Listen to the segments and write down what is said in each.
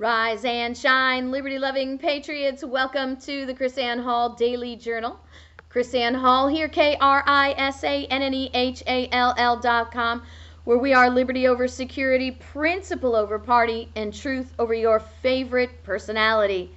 Rise and shine, liberty loving patriots. Welcome to the KrisAnne Hall Daily Journal. KrisAnne Hall here, K R I S A N N E H A L L dot com, where we are liberty over security, principle over party, and truth over your favorite personality.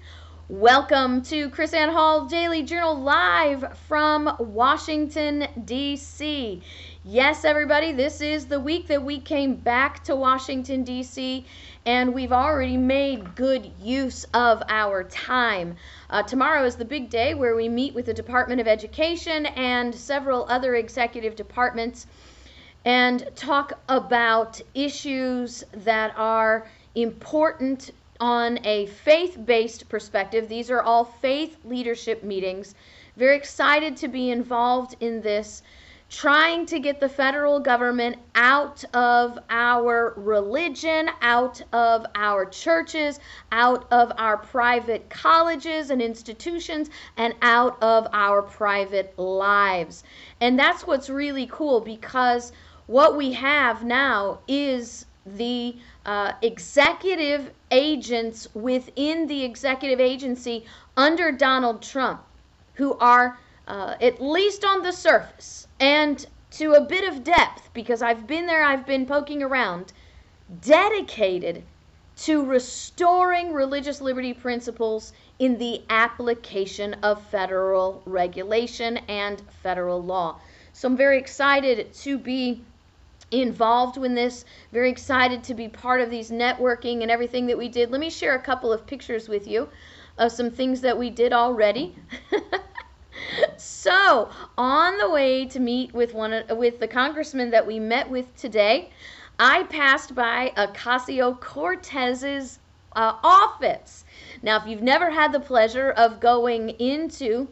Welcome to KrisAnne Hall Daily Journal live from Washington, D.C. Yes, everybody, this is the week that we came back to Washington, D.C., and we've already made good use of our time. Uh, tomorrow is the big day where we meet with the Department of Education and several other executive departments and talk about issues that are important on a faith based perspective. These are all faith leadership meetings. Very excited to be involved in this, trying to get the federal government out of our religion, out of our churches, out of our private colleges and institutions, and out of our private lives. And that's what's really cool because what we have now is the uh, executive agents within the executive agency under Donald Trump who are, uh, at least on the surface and to a bit of depth, because I've been there, I've been poking around, dedicated to restoring religious liberty principles in the application of federal regulation and federal law. So I'm very excited to be involved in this, very excited to be part of these networking and everything that we did. Let me share a couple of pictures with you of some things that we did already. so, on the way to meet with one with the congressman that we met with today, I passed by Ocasio Cortez's uh, office. Now, if you've never had the pleasure of going into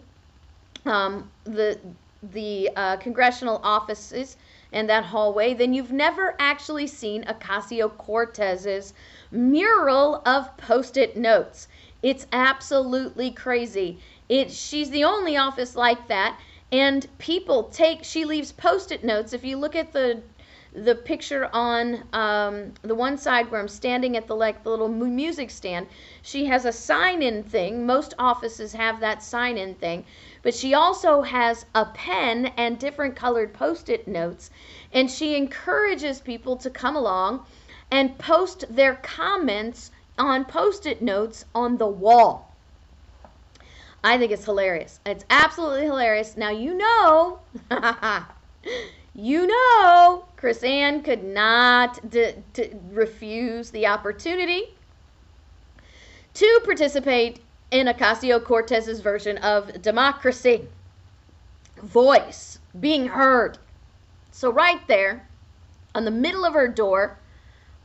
um, the the uh, congressional offices and that hallway, then you've never actually seen Ocasio Cortez's mural of post-it notes. It's absolutely crazy. It she's the only office like that, and people take she leaves post-it notes. If you look at the the picture on um, the one side where I'm standing at the like the little music stand, she has a sign-in thing. Most offices have that sign-in thing, but she also has a pen and different colored post-it notes, and she encourages people to come along and post their comments on post-it notes on the wall. I think it's hilarious. It's absolutely hilarious. Now you know you know KrisAnne could not refuse the opportunity to participate in Ocasio Cortez's version of democracy. Voice being heard. So, right there on the middle of her door,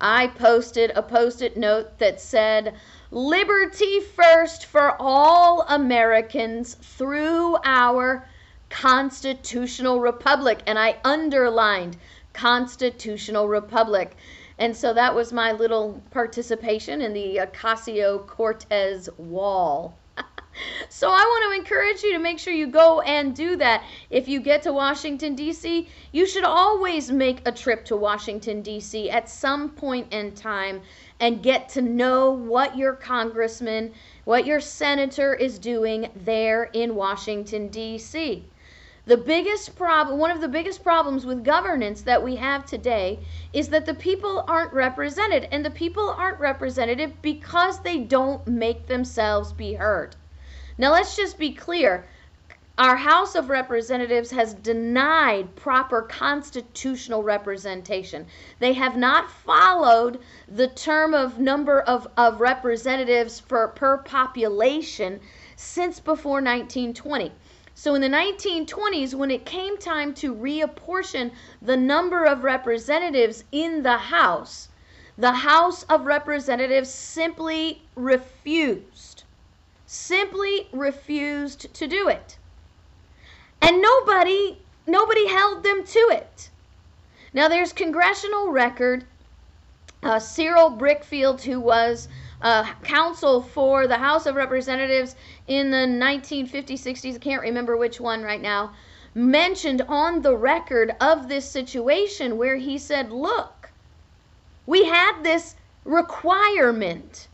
I posted a post it note that said, Liberty first for all Americans through our constitutional republic. And I underlined constitutional republic. And so that was my little participation in the Ocasio Cortez wall. So I want to encourage you to make sure you go and do that. If you get to Washington, D.C., you should always make a trip to Washington, D.C. at some point in time and get to know what your congressman, what your senator is doing there in Washington, D.C. The biggest problem, one of the biggest problems with governance that we have today is that the people aren't represented. And the people aren't representative because they don't make themselves be heard. Now, let's just be clear our House of Representatives has denied proper constitutional representation. They have not followed the term of number of, of representatives for, per population since before 1920. So in the 1920s, when it came time to reapportion the number of representatives in the House, the House of Representatives simply refused, simply refused to do it and nobody nobody held them to it. Now there's congressional record. Uh, Cyril Brickfield, who was uh, counsel for the House of Representatives in the 1950s, 60s, I can't remember which one right now, mentioned on the record of this situation where he said, Look, we had this requirement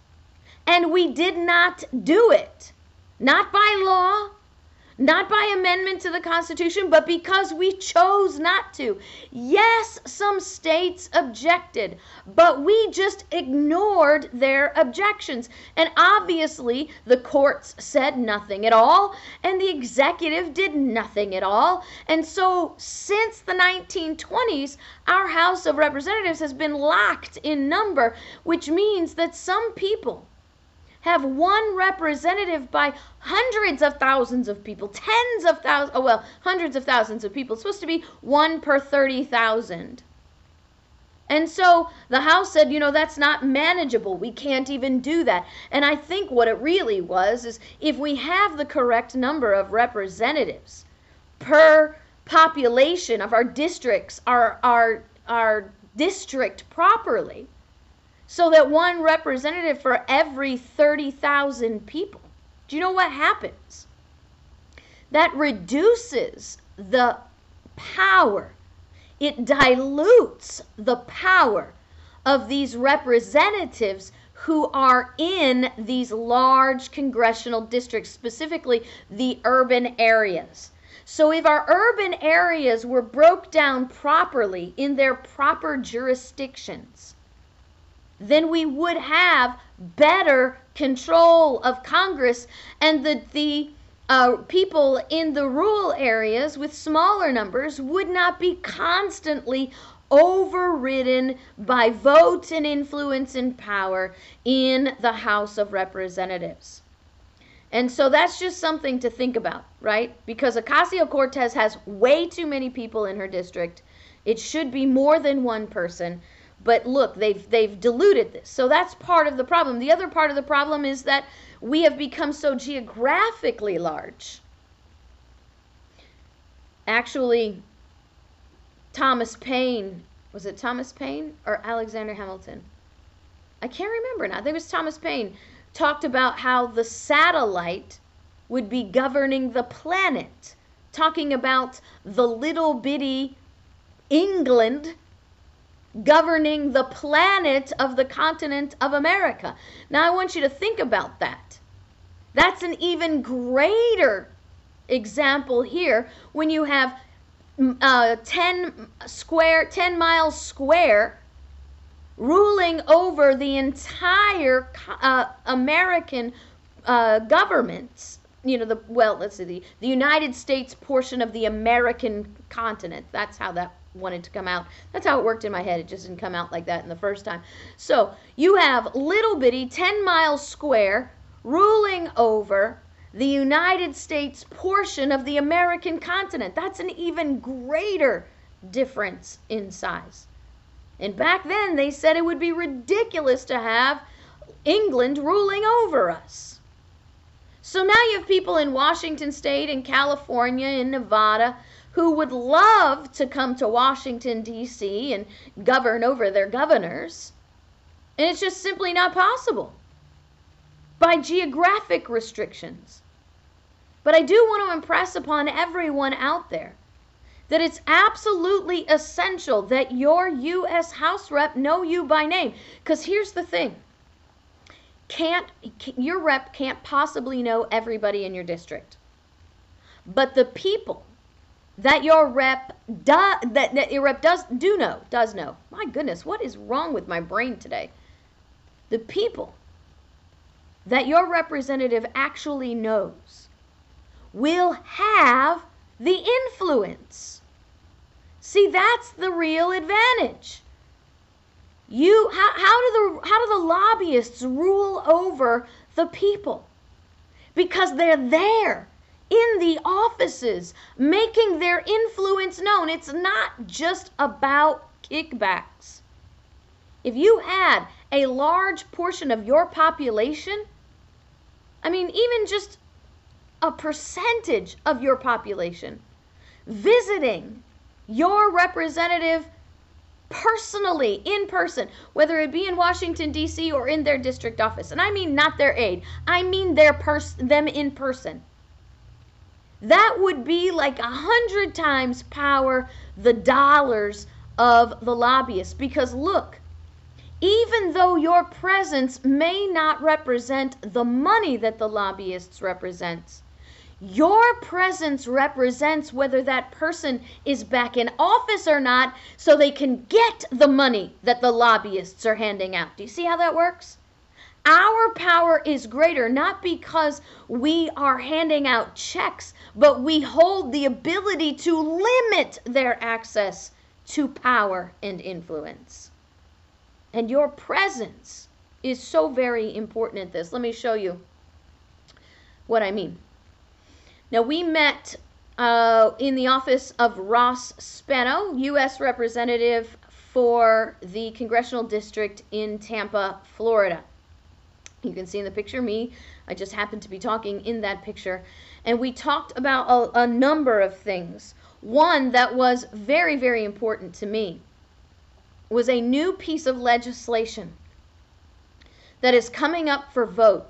and we did not do it. Not by law, not by amendment to the Constitution, but because we chose not to. Yes, some states objected, but we just ignored their objections. And obviously, the courts said nothing at all, and the executive did nothing at all. And so, since the 1920s, our House of Representatives has been locked in number, which means that some people have one representative by hundreds of thousands of people, tens of thousands, oh well, hundreds of thousands of people. It's supposed to be one per 30,000. And so the House said, you know, that's not manageable. We can't even do that. And I think what it really was is if we have the correct number of representatives per population of our districts, our, our, our district properly, so that one representative for every 30,000 people. Do you know what happens? That reduces the power, it dilutes the power of these representatives who are in these large congressional districts, specifically the urban areas. So, if our urban areas were broke down properly in their proper jurisdictions, then we would have better control of Congress and the, the uh, people in the rural areas with smaller numbers would not be constantly overridden by votes and influence and power in the House of Representatives. And so that's just something to think about, right? Because Ocasio Cortez has way too many people in her district. It should be more than one person. But look, they've they've diluted this. So that's part of the problem. The other part of the problem is that we have become so geographically large. Actually, Thomas Paine, was it Thomas Paine or Alexander Hamilton? I can't remember now. I think it was Thomas Paine talked about how the satellite would be governing the planet, talking about the little bitty England governing the planet of the continent of America. Now, I want you to think about that. That's an even greater example here when you have uh, 10 square 10 miles square ruling over the entire uh, American uh, governments you know the well let's see the, the United States portion of the American continent that's how that wanted to come out. That's how it worked in my head. It just didn't come out like that in the first time. So you have little bitty 10 miles square ruling over the United States portion of the American continent. That's an even greater difference in size. And back then they said it would be ridiculous to have England ruling over us. So now you have people in Washington State, in California, in Nevada, who would love to come to Washington, D.C. and govern over their governors. And it's just simply not possible by geographic restrictions. But I do want to impress upon everyone out there that it's absolutely essential that your U.S. House rep know you by name. Because here's the thing can't your rep can't possibly know everybody in your district. But the people that your rep does that, that your rep does do know does know my goodness what is wrong with my brain today the people that your representative actually knows will have the influence. See, that's the real advantage. You how, how do the how do the lobbyists rule over the people? Because they're there in the offices making their influence known. It's not just about kickbacks. If you had a large portion of your population, I mean, even just a percentage of your population visiting your representative personally, in person, whether it be in Washington, D.C. or in their district office. And I mean not their aide, I mean their pers- them in person. That would be like a hundred times power the dollars of the lobbyists. Because look, even though your presence may not represent the money that the lobbyists represent, your presence represents whether that person is back in office or not so they can get the money that the lobbyists are handing out. Do you see how that works? Our power is greater not because we are handing out checks, but we hold the ability to limit their access to power and influence. And your presence is so very important at this. Let me show you what I mean. Now, we met uh, in the office of Ross Spano, U.S. Representative for the Congressional District in Tampa, Florida. You can see in the picture me. I just happened to be talking in that picture. And we talked about a, a number of things. One that was very, very important to me was a new piece of legislation that is coming up for vote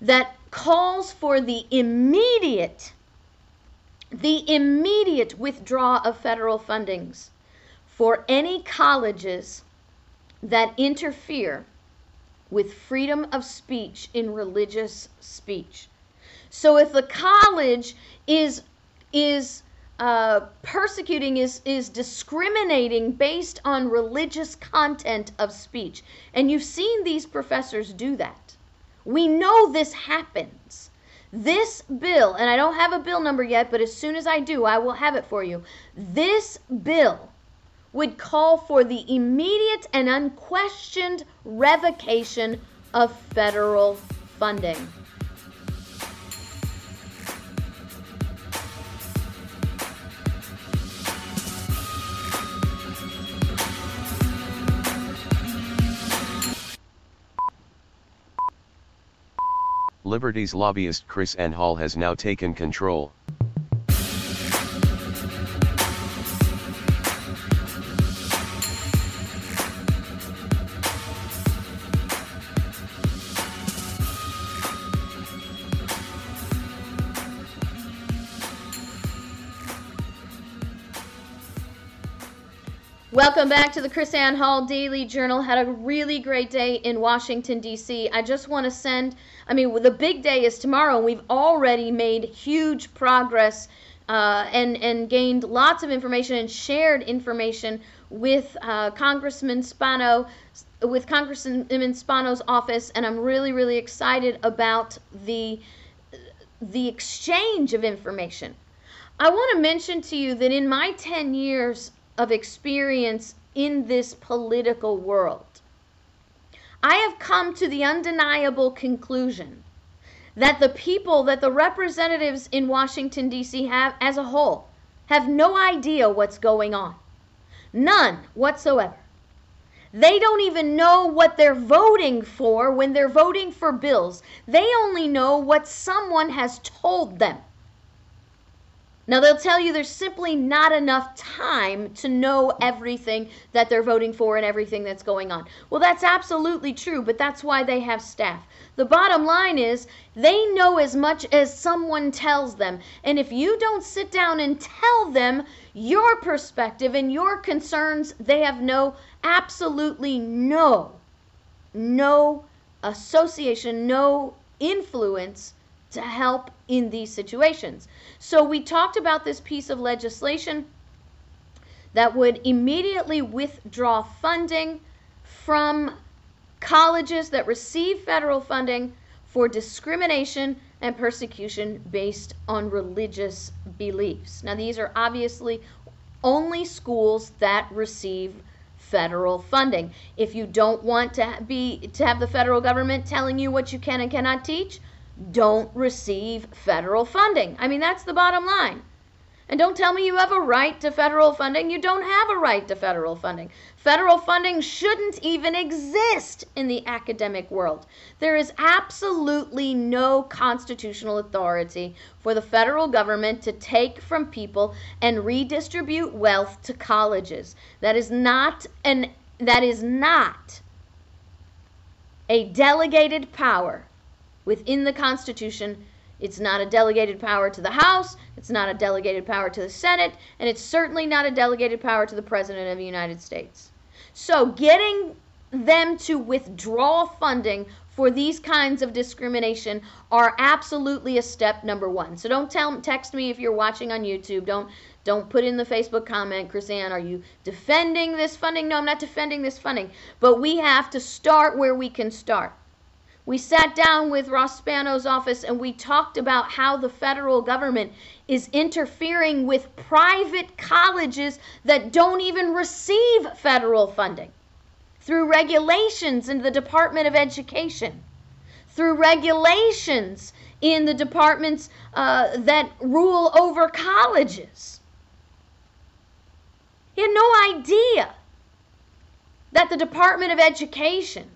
that calls for the immediate the immediate withdrawal of federal fundings for any colleges that interfere with freedom of speech in religious speech. So if the college is is uh, persecuting is is discriminating based on religious content of speech, and you've seen these professors do that. We know this happens. This bill, and I don't have a bill number yet, but as soon as I do, I will have it for you. This bill would call for the immediate and unquestioned revocation of federal funding. Liberty's lobbyist KrisAnne Hall has now taken control. Welcome back to the KrisAnne Hall Daily Journal. Had a really great day in Washington, D.C. I just want to send, I mean, the big day is tomorrow, and we've already made huge progress uh, and, and gained lots of information and shared information with uh, Congressman Spano, with Congressman Spano's office, and I'm really, really excited about the, the exchange of information. I want to mention to you that in my 10 years of experience in this political world. I have come to the undeniable conclusion that the people, that the representatives in Washington, D.C. have as a whole, have no idea what's going on. None whatsoever. They don't even know what they're voting for when they're voting for bills. They only know what someone has told them. Now, they'll tell you there's simply not enough time to know everything that they're voting for and everything that's going on. Well, that's absolutely true, but that's why they have staff. The bottom line is they know as much as someone tells them. And if you don't sit down and tell them your perspective and your concerns, they have no, absolutely no, no association, no influence to help in these situations. So we talked about this piece of legislation that would immediately withdraw funding from colleges that receive federal funding for discrimination and persecution based on religious beliefs. Now, these are obviously only schools that receive federal funding. If you don't want to be to have the federal government telling you what you can and cannot teach, don't receive federal funding. I mean, that's the bottom line. And don't tell me you have a right to federal funding. You don't have a right to federal funding. Federal funding shouldn't even exist in the academic world. There is absolutely no constitutional authority for the federal government to take from people and redistribute wealth to colleges. That is not an that is not a delegated power within the Constitution it's not a delegated power to the House, it's not a delegated power to the Senate, and it's certainly not a delegated power to the President of the United States. So, getting them to withdraw funding for these kinds of discrimination are absolutely a step number one. So don't tell text me if you're watching on YouTube. Don't don't put in the Facebook comment, KrisAnne, are you defending this funding? No, I'm not defending this funding. But we have to start where we can start. We sat down with Ross Spano's office and we talked about how the federal government is interfering with private colleges that don't even receive federal funding through regulations in the Department of Education, through regulations in the departments uh, that rule over colleges. He had no idea that the Department of Education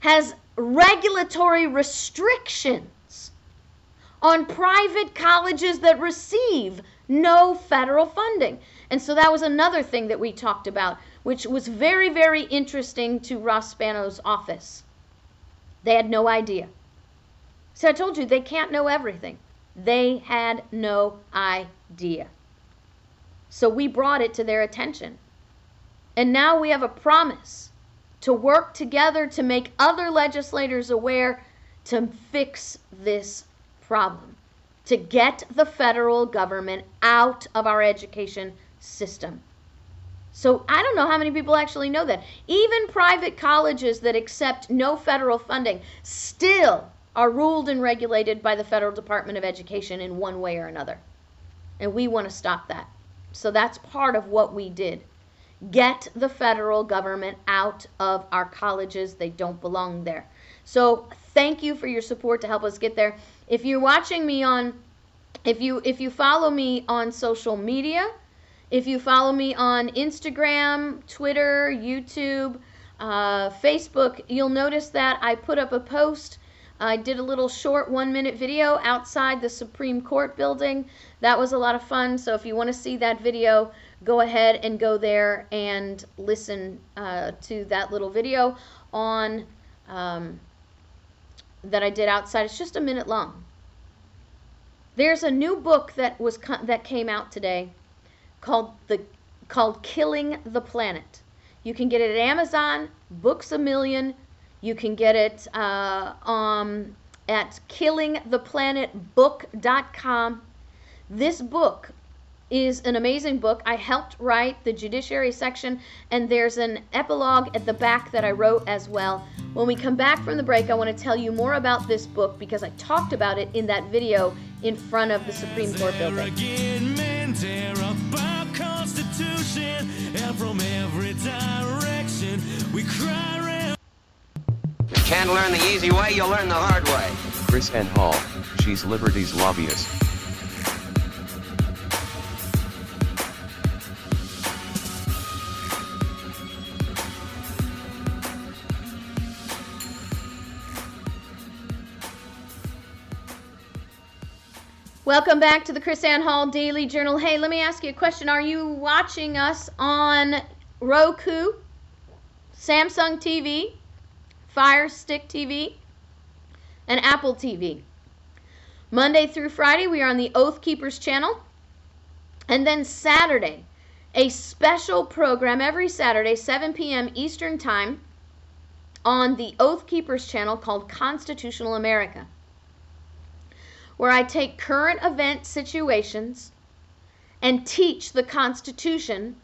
has regulatory restrictions on private colleges that receive no federal funding. And so that was another thing that we talked about, which was very, very interesting to Ross Spano's office. They had no idea. So I told you, they can't know everything. They had no idea. So we brought it to their attention. And now we have a promise to work together to make other legislators aware to fix this problem, to get the federal government out of our education system. So I don't know how many people actually know that. Even private colleges that accept no federal funding still are ruled and regulated by the federal Department of Education in one way or another. And we want to stop that. So that's part of what we did. Get the federal government out of our colleges. They don't belong there. So thank you for your support to help us get there. If you're watching me on if you if you follow me on social media, if you follow me on Instagram, Twitter, YouTube, uh, Facebook, you'll notice that I put up a post. I did a little short one minute video outside the Supreme Court building. That was a lot of fun. So if you want to see that video, go ahead and go there and listen uh, to that little video on um, that I did outside. It's just a minute long. There's a new book that was that came out today called the called Killing the Planet. You can get it at Amazon, Books a Million. You can get it uh, um, at killingtheplanetbook.com. This book is an amazing book. I helped write the judiciary section, and there's an epilogue at the back that I wrote as well. When we come back from the break, I want to tell you more about this book because I talked about it in that video in front of the Supreme Court building. Can't learn the easy way, you'll learn the hard way. KrisAnne Hall, she's Liberty's lobbyist. Welcome back to the KrisAnne Hall Daily Journal. Hey, let me ask you a question. Are you watching us on Roku, Samsung TV, Fire Stick TV, and Apple TV? Monday through Friday, we are on the Oath Keepers channel. And then Saturday, a special program every Saturday, 7 p.m. Eastern Time, on the Oath Keepers channel called Constitutional America where I take current event situations and teach the Constitution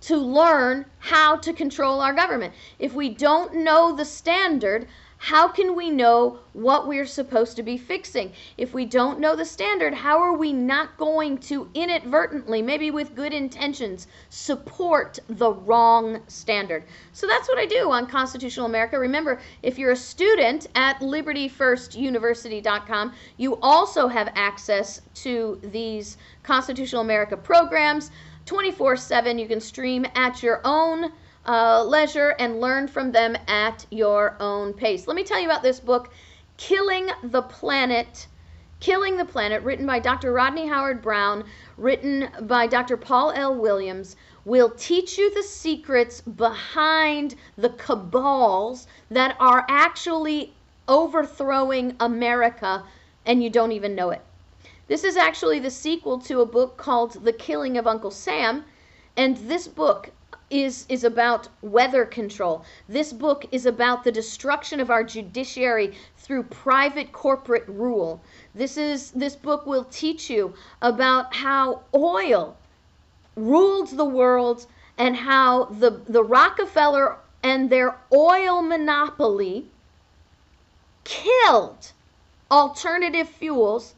to learn how to control our government. If we don't know the standard, How can we know what we're supposed to be fixing? If we don't know the standard, how are we not going to inadvertently, maybe with good intentions, support the wrong standard? So that's what I do on Constitutional America. Remember, if you're a student at libertyfirstuniversity.com, you also have access to these Constitutional America programs 24 7. You can stream at your own uh, leisure and learn from them at your own pace. Let me tell you about this book, Killing the Planet. Killing the Planet, written by Dr. Rodney Howard-Browne, written by Dr. Paul L. Williams, will teach you the secrets behind the cabals that are actually overthrowing America and you don't even know it. This is actually the sequel to a book called The Killing of Uncle Sam, and this book is is about weather control. This book is about the destruction of our judiciary through private corporate rule. This is this book will teach you about how oil ruled the world and how the the Rockefeller and their oil monopoly killed alternative fuels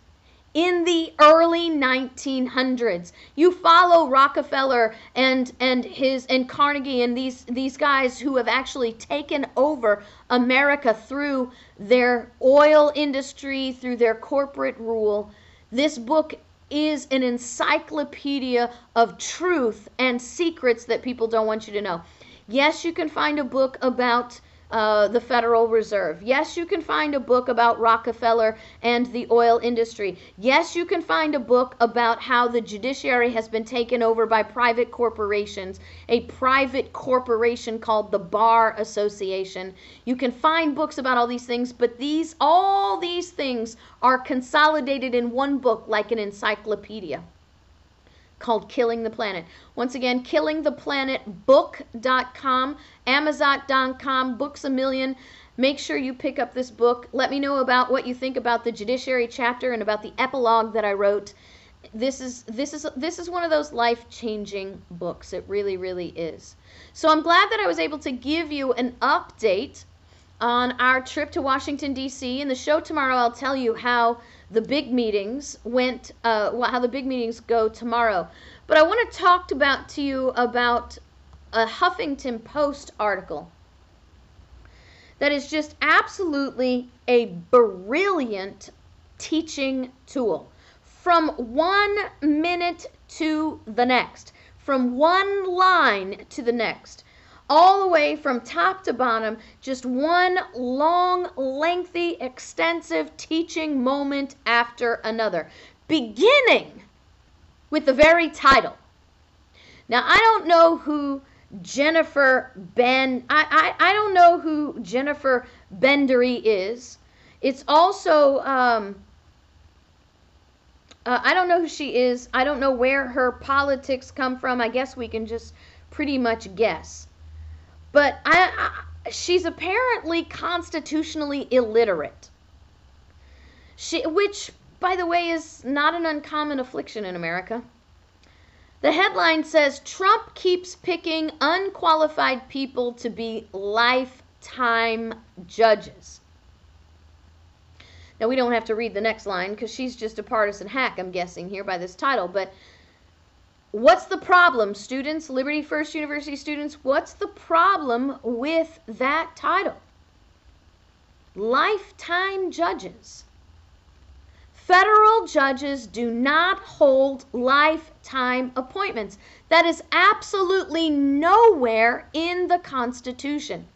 in the early 1900s. You follow Rockefeller and and his and Carnegie and these these guys who have actually taken over America through their oil industry, through their corporate rule. This book is an encyclopedia of truth and secrets that people don't want you to know. Yes, you can find a book about uh, the Federal Reserve. Yes, you can find a book about Rockefeller and the oil industry. Yes, you can find a book about how the judiciary has been taken over by private corporations, a private corporation called the Bar Association. You can find books about all these things, but these all these things are consolidated in one book like an encyclopedia called Killing the Planet. Once again, killingtheplanetbook.com, amazon.com, books a million. Make sure you pick up this book. Let me know about what you think about the judiciary chapter and about the epilogue that I wrote. This is this is this is one of those life-changing books. It really really is. So I'm glad that I was able to give you an update on our trip to Washington D.C. In the show tomorrow I'll tell you how the big meetings went, uh, how the big meetings go tomorrow. But I want to talk about to you about a Huffington Post article that is just absolutely a brilliant teaching tool from one minute to the next, from one line to the next all the way from top to bottom, just one long, lengthy, extensive teaching moment after another, beginning with the very title. Now, I don't know who Jennifer Ben, I, I, I don't know who Jennifer Bendery is. It's also, um, uh, I don't know who she is. I don't know where her politics come from. I guess we can just pretty much guess. But I, I, she's apparently constitutionally illiterate. She, which, by the way, is not an uncommon affliction in America. The headline says Trump keeps picking unqualified people to be lifetime judges. Now, we don't have to read the next line because she's just a partisan hack, I'm guessing, here by this title. But What's the problem, students, Liberty First University students? What's the problem with that title? Lifetime judges. Federal judges do not hold lifetime appointments. That is absolutely nowhere in the Constitution.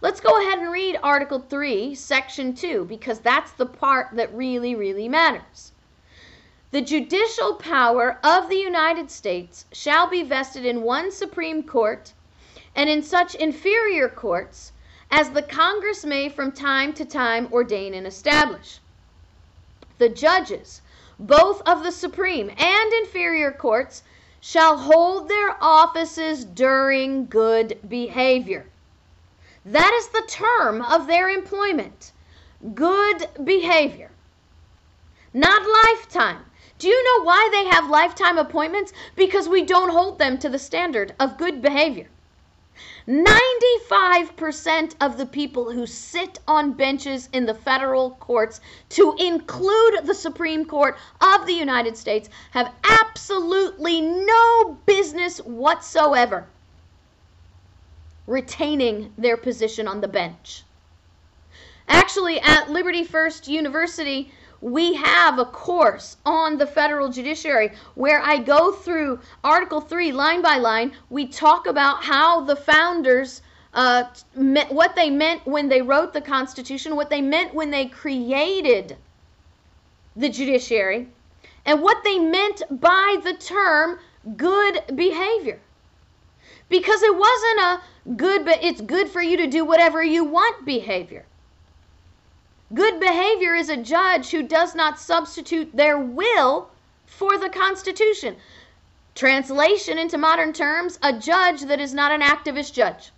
Let's go ahead and read Article 3, Section 2, because that's the part that really, really matters. The judicial power of the United States shall be vested in one Supreme Court and in such inferior courts as the Congress may from time to time ordain and establish. The judges, both of the Supreme and inferior courts, shall hold their offices during good behavior. That is the term of their employment good behavior. Not lifetime, do you know why they have lifetime appointments? Because we don't hold them to the standard of good behavior. 95% of the people who sit on benches in the federal courts, to include the Supreme Court of the United States, have absolutely no business whatsoever retaining their position on the bench. Actually, at Liberty First University, we have a course on the federal judiciary where I go through Article 3 line by line. We talk about how the founders, uh, what they meant when they wrote the Constitution, what they meant when they created the judiciary, and what they meant by the term good behavior. Because it wasn't a good, but it's good for you to do whatever you want behavior. Good behavior is a judge who does not substitute their will for the Constitution. Translation into modern terms a judge that is not an activist judge.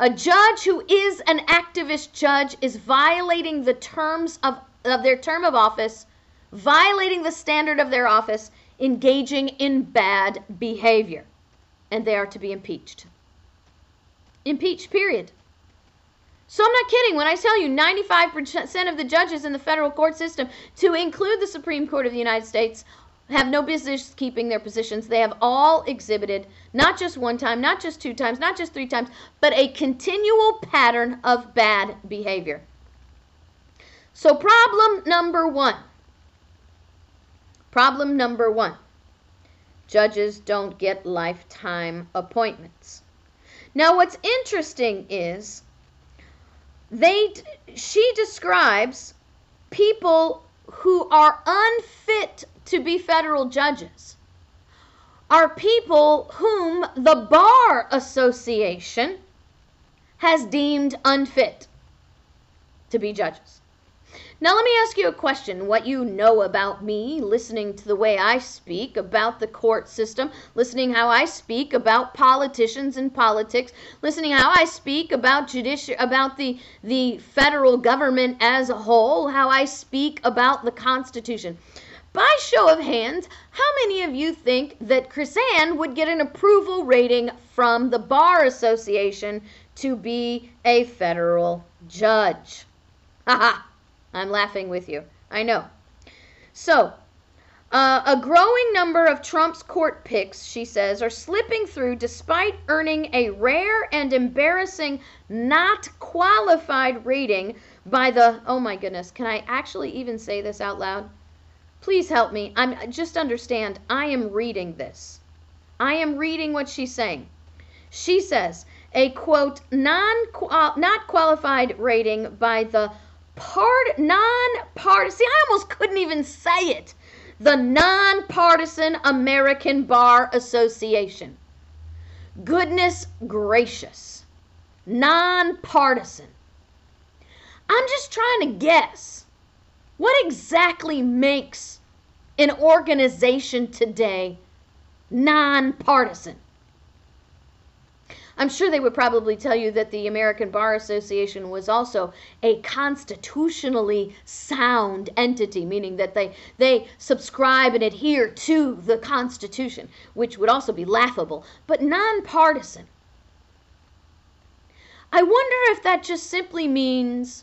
A judge who is an activist judge is violating the terms of, of their term of office, violating the standard of their office, engaging in bad behavior, and they are to be impeached. Impeached, period. So I'm not kidding when I tell you 95% of the judges in the federal court system, to include the Supreme Court of the United States, have no business keeping their positions. They have all exhibited, not just one time, not just two times, not just three times, but a continual pattern of bad behavior. So, problem number one. Problem number one judges don't get lifetime appointments. Now, what's interesting is they she describes people who are unfit to be federal judges are people whom the bar association has deemed unfit to be judges now, let me ask you a question. What you know about me, listening to the way I speak about the court system, listening how I speak about politicians and politics, listening how I speak about judici- about the the federal government as a whole, how I speak about the Constitution. By show of hands, how many of you think that KrisAnne would get an approval rating from the Bar Association to be a federal judge? Haha. I'm laughing with you. I know. So, uh, a growing number of Trump's court picks, she says, are slipping through despite earning a rare and embarrassing not qualified rating by the. Oh my goodness, can I actually even say this out loud? Please help me. I'm just understand. I am reading this. I am reading what she's saying. She says a quote non not qualified rating by the part non-partisan. See, I almost couldn't even say it. The Nonpartisan American Bar Association. Goodness gracious. Nonpartisan. I'm just trying to guess. What exactly makes an organization today nonpartisan? I'm sure they would probably tell you that the American Bar Association was also a constitutionally sound entity, meaning that they, they subscribe and adhere to the Constitution, which would also be laughable, but nonpartisan. I wonder if that just simply means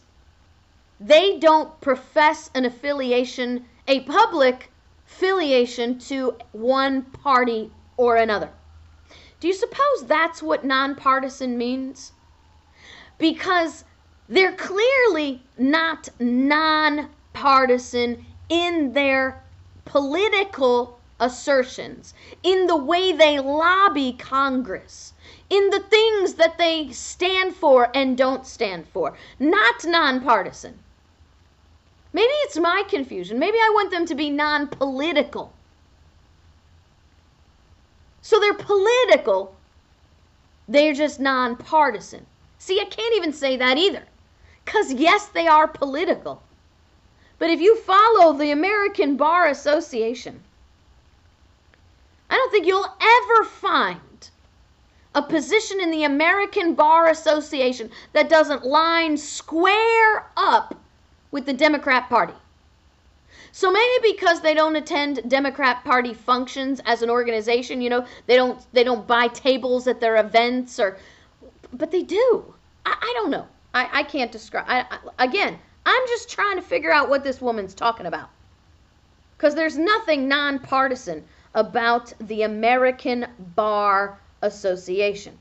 they don't profess an affiliation, a public affiliation to one party or another. Do you suppose that's what nonpartisan means? Because they're clearly not nonpartisan in their political assertions, in the way they lobby Congress, in the things that they stand for and don't stand for. Not nonpartisan. Maybe it's my confusion. Maybe I want them to be non political. So they're political, they're just nonpartisan. See, I can't even say that either. Because, yes, they are political. But if you follow the American Bar Association, I don't think you'll ever find a position in the American Bar Association that doesn't line square up with the Democrat Party. So maybe because they don't attend Democrat Party functions as an organization, you know, they don't they don't buy tables at their events or but they do. I, I don't know. I, I can't describe. I, I, again, I'm just trying to figure out what this woman's talking about. Because there's nothing nonpartisan about the American Bar Association.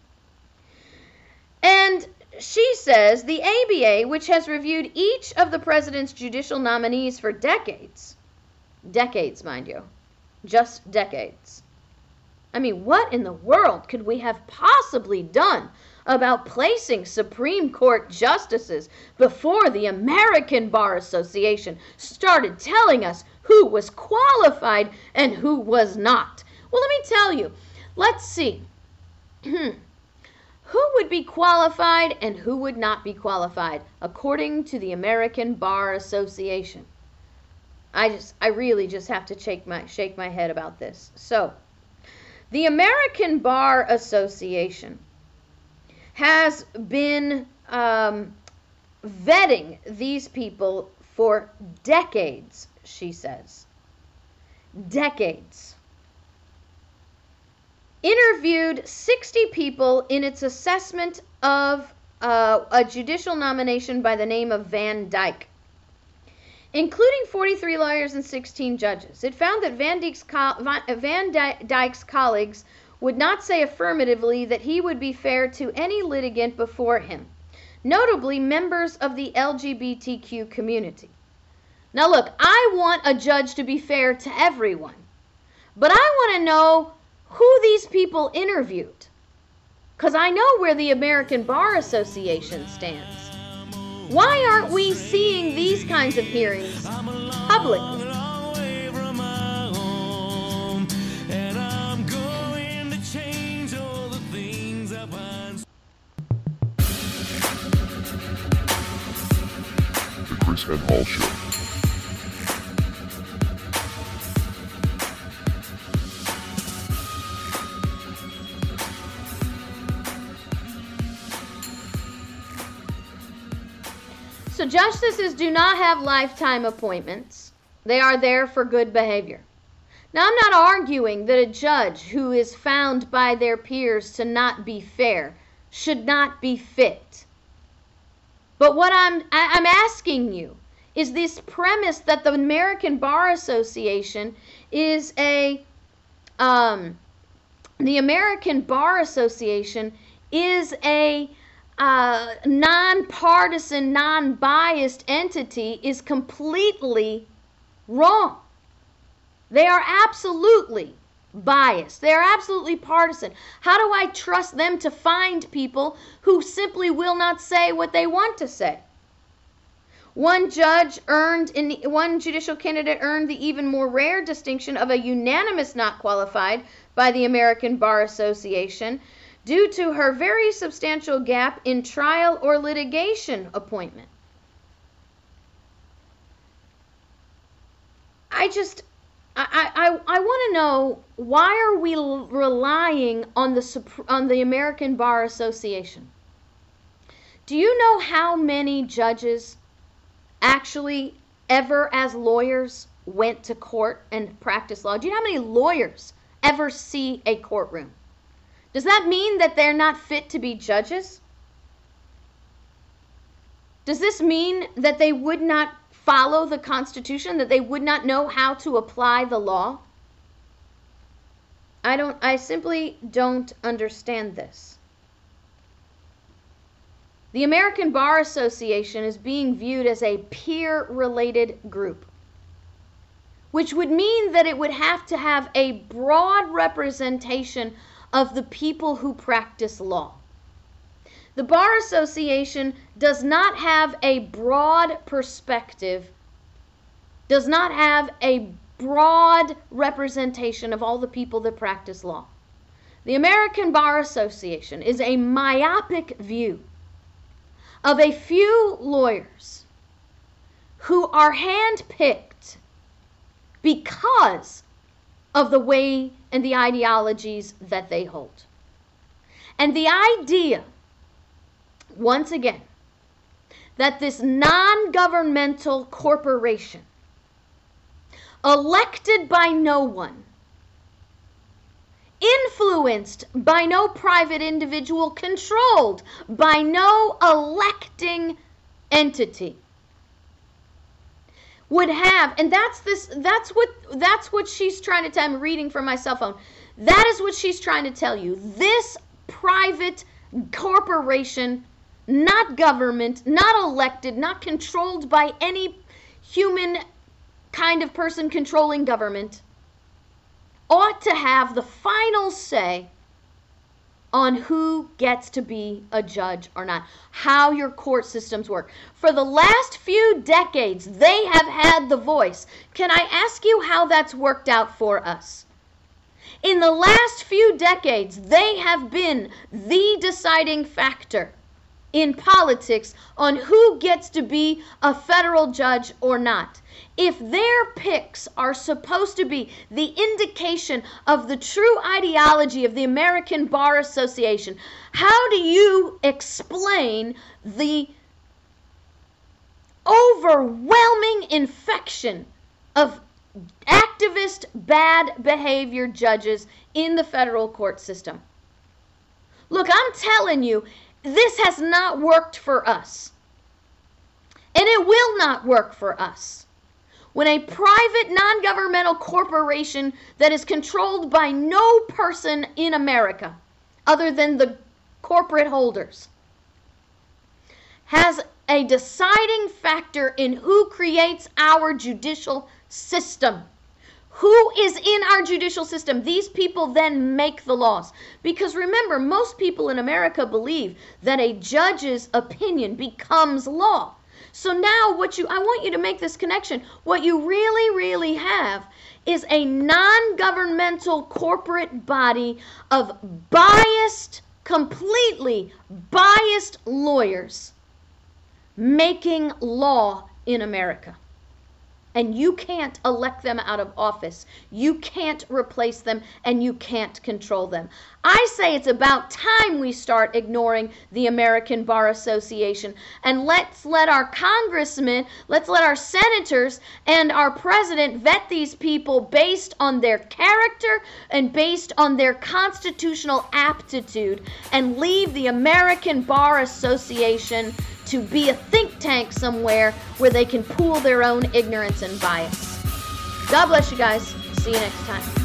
And she says the ABA, which has reviewed each of the president's judicial nominees for decades, decades, mind you, just decades. I mean, what in the world could we have possibly done about placing Supreme Court justices before the American Bar Association started telling us who was qualified and who was not. Well, let me tell you. Let's see. who would be qualified and who would not be qualified according to the American Bar Association? I just I really just have to shake my shake my head about this. So, the American Bar Association has been um, vetting these people for decades, she says. Decades. Interviewed 60 people in its assessment of uh, a judicial nomination by the name of Van Dyke, including 43 lawyers and 16 judges. It found that Van Dyke's, co- Van Dyke's colleagues would not say affirmatively that he would be fair to any litigant before him, notably members of the LGBTQ community. Now, look, I want a judge to be fair to everyone, but I want to know who these people interviewed, because I know where the American Bar Association stands. Why aren't we seeing these kinds of hearings publicly? KrisAnne Hall Show. Justices do not have lifetime appointments. They are there for good behavior. Now, I'm not arguing that a judge who is found by their peers to not be fair should not be fit. But what I'm I, I'm asking you is this premise that the American Bar Association is a um, the American Bar Association is a uh, nonpartisan, non-biased entity is completely wrong. They are absolutely biased. They are absolutely partisan. How do I trust them to find people who simply will not say what they want to say? One judge earned the, one judicial candidate earned the even more rare distinction of a unanimous not qualified by the American Bar Association due to her very substantial gap in trial or litigation appointment. I just I, I, I want to know why are we relying on the on the American Bar Association? Do you know how many judges actually ever as lawyers went to court and practiced law? Do you know how many lawyers ever see a courtroom? Does that mean that they're not fit to be judges? Does this mean that they would not follow the Constitution, that they would not know how to apply the law? I don't I simply don't understand this. The American Bar Association is being viewed as a peer related group, which would mean that it would have to have a broad representation of the people who practice law. The Bar Association does not have a broad perspective, does not have a broad representation of all the people that practice law. The American Bar Association is a myopic view of a few lawyers who are handpicked because of the way and the ideologies that they hold. And the idea once again – that this non governmental corporation elected by no one, influenced by no private individual, controlled by no electing entity would have and that's this that's what that's what she's trying to tell I'm reading from my cell phone. That is what she's trying to tell you. This private corporation, not government, not elected, not controlled by any human kind of person controlling government, ought to have the final say on who gets to be a judge or not, how your court systems work. For the last few decades, they have had the voice. Can I ask you how that's worked out for us? In the last few decades, they have been the deciding factor in politics on who gets to be a federal judge or not. If their picks are supposed to be the indication of the true ideology of the American Bar Association, how do you explain the overwhelming infection of activist bad behavior judges in the federal court system? Look, I'm telling you, this has not worked for us. And it will not work for us. When a private non governmental corporation that is controlled by no person in America other than the corporate holders has a deciding factor in who creates our judicial system who is in our judicial system. These people then make the laws. Because remember, most people in America believe that a judge's opinion becomes law. So now what you I want you to make this connection. What you really really have is a non-governmental corporate body of biased completely biased lawyers making law in America and you can't elect them out of office. You can't replace them and you can't control them. I say it's about time we start ignoring the American Bar Association and let's let our congressmen, let's let our senators and our president vet these people based on their character and based on their constitutional aptitude and leave the American Bar Association to be a think tank somewhere where they can pool their own ignorance and bias. God bless you guys. See you next time.